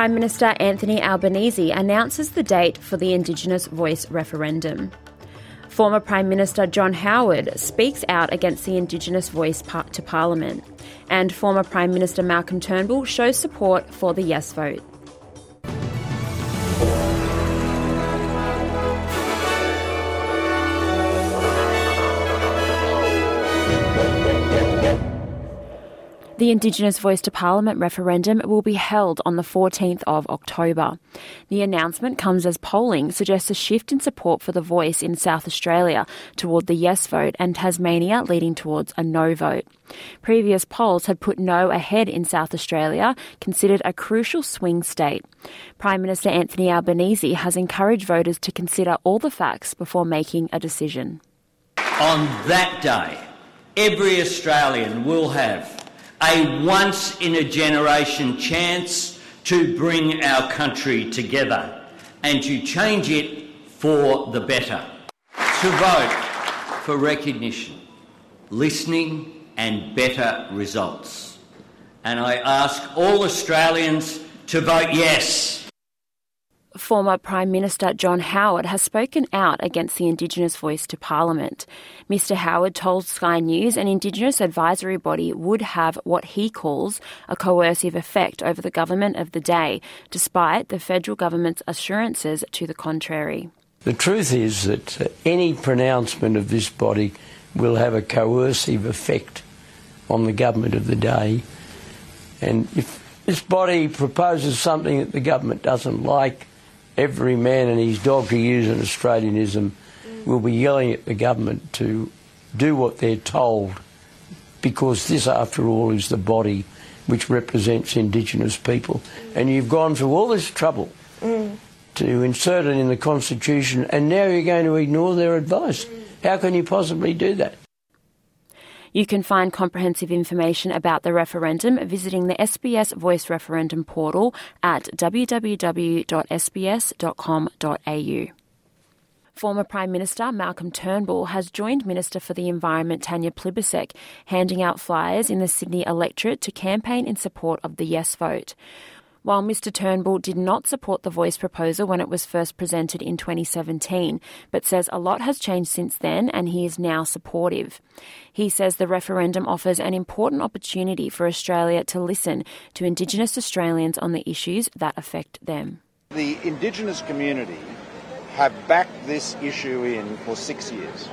Prime Minister Anthony Albanese announces the date for the Indigenous Voice referendum. Former Prime Minister John Howard speaks out against the Indigenous voice to Parliament. And former Prime Minister Malcolm Turnbull shows support for the yes vote. The Indigenous Voice to Parliament referendum will be held on the 14th of October. The announcement comes as polling suggests a shift in support for the voice in South Australia toward the yes vote and Tasmania leading towards a no vote. Previous polls had put no ahead in South Australia, considered a crucial swing state. Prime Minister Anthony Albanese has encouraged voters to consider all the facts before making a decision. On that day, every Australian will have a once in a generation chance to bring our country together and to change it for the better. To vote for recognition, listening, and better results. And I ask all Australians to vote yes former Prime Minister John Howard has spoken out against the Indigenous voice to Parliament. Mr. Howard told Sky News an Indigenous advisory body would have what he calls a coercive effect over the government of the day, despite the federal government's assurances to the contrary. The truth is that uh, any pronouncement of this body will have a coercive effect on the government of the day. And if this body proposes something that the government doesn't like, every man and his dog, to use an Australianism, will be yelling at the government to do what they're told because this, after all, is the body which represents Indigenous people. And you've gone through all this trouble mm. to insert it in the Constitution, and now you're going to ignore their advice. How can you possibly do that? You can find comprehensive information about the referendum visiting the SBS Voice Referendum portal at www.sbs.com.au. Former Prime Minister Malcolm Turnbull has joined Minister for the Environment Tanya Plibersek, handing out flyers in the Sydney electorate to campaign in support of the yes vote. While Mr Turnbull did not support the voice proposal when it was first presented in 2017, but says a lot has changed since then and he is now supportive. He says the referendum offers an important opportunity for Australia to listen to Indigenous Australians on the issues that affect them. The Indigenous community have backed this issue in for six years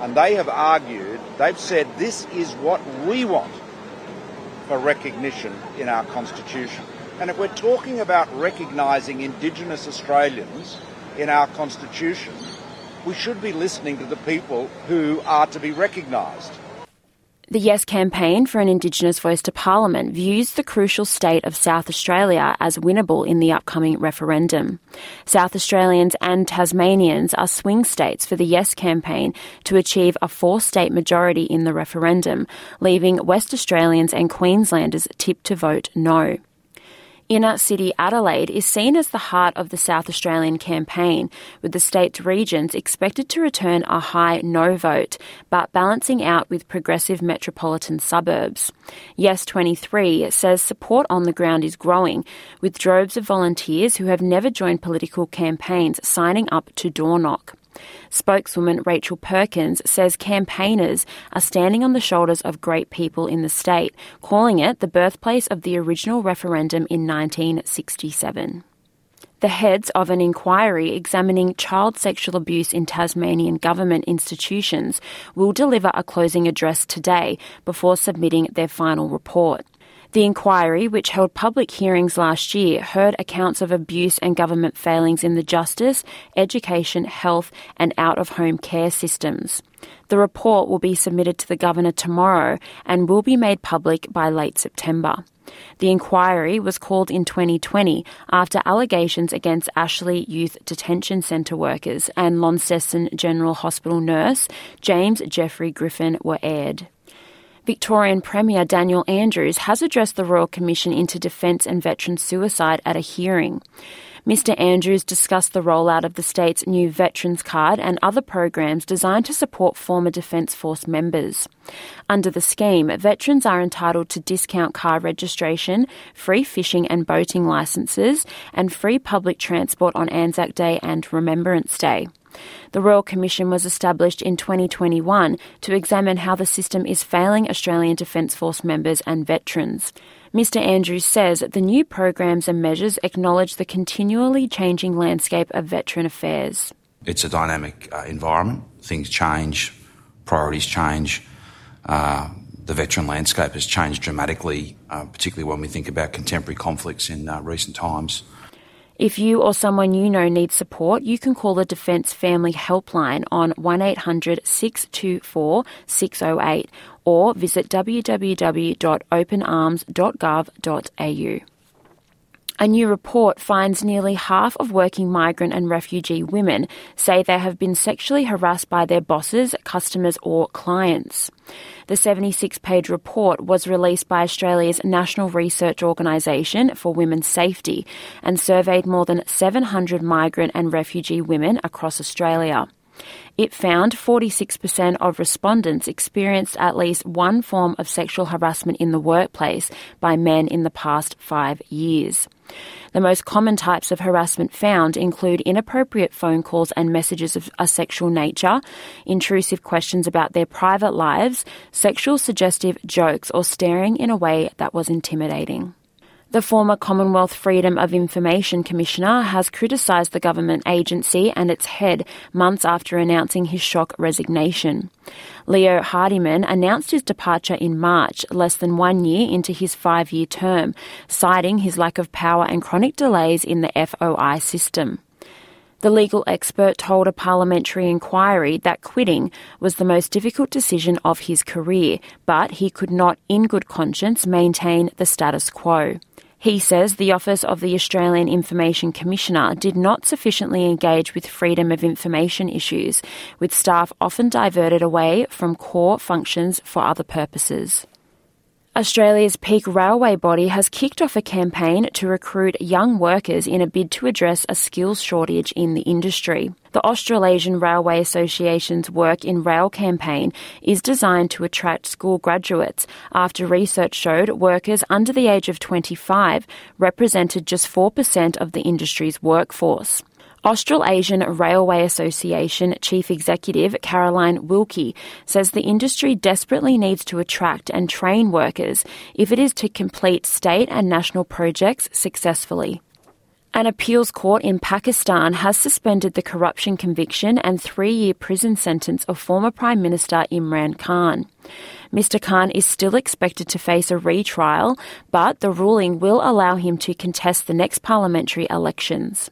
and they have argued, they've said this is what we want for recognition in our Constitution. And if we're talking about recognising Indigenous Australians in our Constitution, we should be listening to the people who are to be recognised. The Yes campaign for an Indigenous voice to Parliament views the crucial state of South Australia as winnable in the upcoming referendum. South Australians and Tasmanians are swing states for the Yes campaign to achieve a four state majority in the referendum, leaving West Australians and Queenslanders tipped to vote no. Inner City Adelaide is seen as the heart of the South Australian campaign, with the state's regions expected to return a high no vote, but balancing out with progressive metropolitan suburbs. Yes 23 says support on the ground is growing, with droves of volunteers who have never joined political campaigns signing up to door knock. Spokeswoman Rachel Perkins says campaigners are standing on the shoulders of great people in the state, calling it the birthplace of the original referendum in 1967 the heads of an inquiry examining child sexual abuse in Tasmanian government institutions will deliver a closing address today before submitting their final report. The inquiry, which held public hearings last year, heard accounts of abuse and government failings in the justice, education, health, and out of home care systems. The report will be submitted to the Governor tomorrow and will be made public by late September. The inquiry was called in 2020 after allegations against Ashley Youth Detention Centre workers and Launceston General Hospital nurse James Jeffrey Griffin were aired. Victorian Premier Daniel Andrews has addressed the Royal Commission into Defence and Veteran Suicide at a hearing. Mr. Andrews discussed the rollout of the state's new Veterans Card and other programs designed to support former Defence Force members. Under the scheme, veterans are entitled to discount car registration, free fishing and boating licences, and free public transport on Anzac Day and Remembrance Day. The Royal Commission was established in 2021 to examine how the system is failing Australian Defence Force members and veterans. Mr. Andrews says the new programs and measures acknowledge the continually changing landscape of veteran affairs. It's a dynamic uh, environment. Things change, priorities change. Uh, the veteran landscape has changed dramatically, uh, particularly when we think about contemporary conflicts in uh, recent times. If you or someone you know needs support, you can call the Defence Family Helpline on 1800 624 608 or visit www.openarms.gov.au. A new report finds nearly half of working migrant and refugee women say they have been sexually harassed by their bosses, customers, or clients. The 76 page report was released by Australia's National Research Organisation for Women's Safety and surveyed more than 700 migrant and refugee women across Australia. It found 46% of respondents experienced at least one form of sexual harassment in the workplace by men in the past five years. The most common types of harassment found include inappropriate phone calls and messages of a sexual nature, intrusive questions about their private lives, sexual suggestive jokes, or staring in a way that was intimidating. The former Commonwealth Freedom of Information Commissioner has criticised the government agency and its head months after announcing his shock resignation. Leo Hardiman announced his departure in March, less than one year into his five year term, citing his lack of power and chronic delays in the FOI system. The legal expert told a parliamentary inquiry that quitting was the most difficult decision of his career, but he could not, in good conscience, maintain the status quo. He says the Office of the Australian Information Commissioner did not sufficiently engage with freedom of information issues, with staff often diverted away from core functions for other purposes. Australia's peak railway body has kicked off a campaign to recruit young workers in a bid to address a skills shortage in the industry. The Australasian Railway Association's Work in Rail campaign is designed to attract school graduates after research showed workers under the age of 25 represented just 4% of the industry's workforce. Australasian Railway Association Chief Executive Caroline Wilkie says the industry desperately needs to attract and train workers if it is to complete state and national projects successfully. An appeals court in Pakistan has suspended the corruption conviction and three year prison sentence of former Prime Minister Imran Khan. Mr. Khan is still expected to face a retrial, but the ruling will allow him to contest the next parliamentary elections.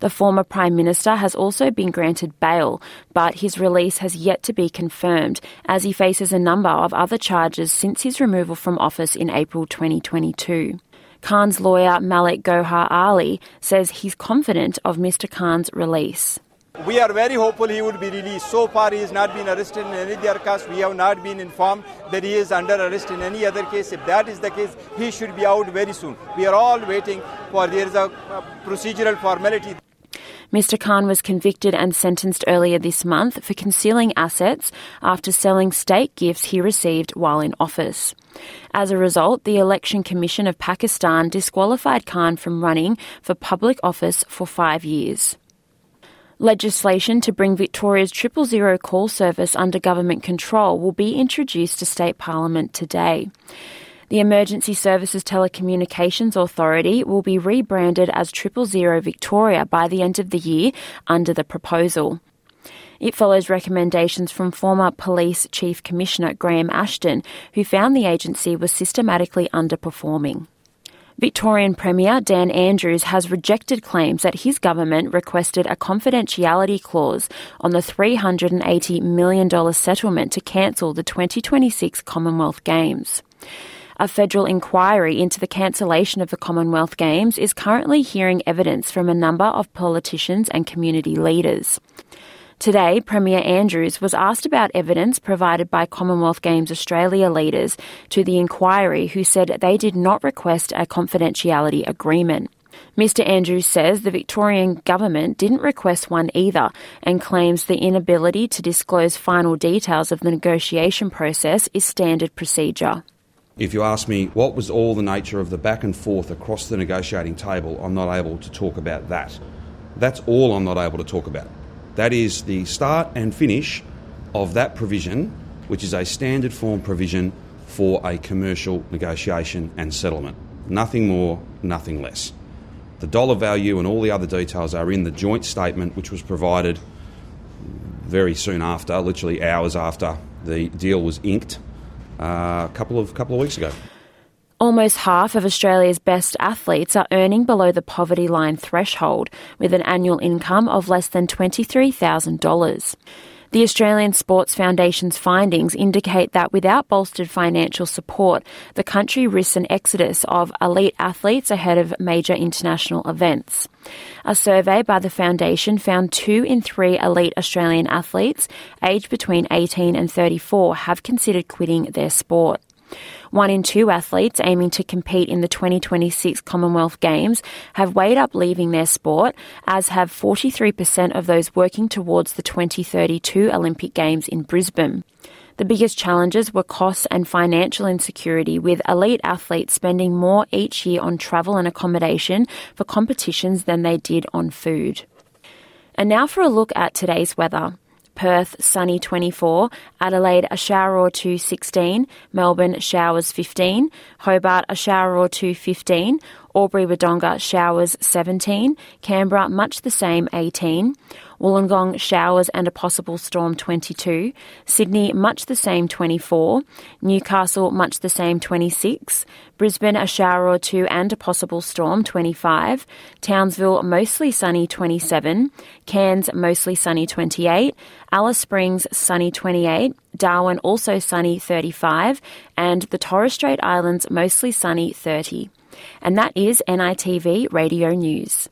The former Prime Minister has also been granted bail, but his release has yet to be confirmed as he faces a number of other charges since his removal from office in April 2022. Khan's lawyer Malik Gohar Ali says he's confident of Mr. Khan's release. We are very hopeful he would be released. So far, he has not been arrested in any other case. We have not been informed that he is under arrest in any other case. If that is the case, he should be out very soon. We are all waiting for there is a procedural formality. Mr. Khan was convicted and sentenced earlier this month for concealing assets after selling state gifts he received while in office. As a result, the Election Commission of Pakistan disqualified Khan from running for public office for five years. Legislation to bring Victoria's triple zero call service under government control will be introduced to state parliament today. The Emergency Services Telecommunications Authority will be rebranded as Triple Zero Victoria by the end of the year under the proposal. It follows recommendations from former Police Chief Commissioner Graham Ashton, who found the agency was systematically underperforming. Victorian Premier Dan Andrews has rejected claims that his government requested a confidentiality clause on the $380 million settlement to cancel the 2026 Commonwealth Games. A federal inquiry into the cancellation of the Commonwealth Games is currently hearing evidence from a number of politicians and community leaders. Today, Premier Andrews was asked about evidence provided by Commonwealth Games Australia leaders to the inquiry who said they did not request a confidentiality agreement. Mr. Andrews says the Victorian government didn't request one either and claims the inability to disclose final details of the negotiation process is standard procedure. If you ask me what was all the nature of the back and forth across the negotiating table, I'm not able to talk about that. That's all I'm not able to talk about. That is the start and finish of that provision, which is a standard form provision for a commercial negotiation and settlement. Nothing more, nothing less. The dollar value and all the other details are in the joint statement, which was provided very soon after, literally hours after the deal was inked, uh, a couple of couple of weeks ago. Almost half of Australia's best athletes are earning below the poverty line threshold, with an annual income of less than $23,000. The Australian Sports Foundation's findings indicate that without bolstered financial support, the country risks an exodus of elite athletes ahead of major international events. A survey by the foundation found two in three elite Australian athletes aged between 18 and 34 have considered quitting their sport. One in two athletes aiming to compete in the 2026 Commonwealth Games have weighed up leaving their sport, as have 43% of those working towards the 2032 Olympic Games in Brisbane. The biggest challenges were costs and financial insecurity, with elite athletes spending more each year on travel and accommodation for competitions than they did on food. And now for a look at today's weather. Perth, sunny 24. Adelaide, a shower or two 16. Melbourne, showers 15. Hobart, a shower or two 15. Albury Wodonga, showers 17. Canberra, much the same 18. Wollongong, showers and a possible storm 22. Sydney, much the same 24. Newcastle, much the same 26. Brisbane, a shower or two and a possible storm 25. Townsville, mostly sunny 27. Cairns, mostly sunny 28. Alice Springs, sunny 28. Darwin, also sunny 35. And the Torres Strait Islands, mostly sunny 30. And that is NITV Radio News.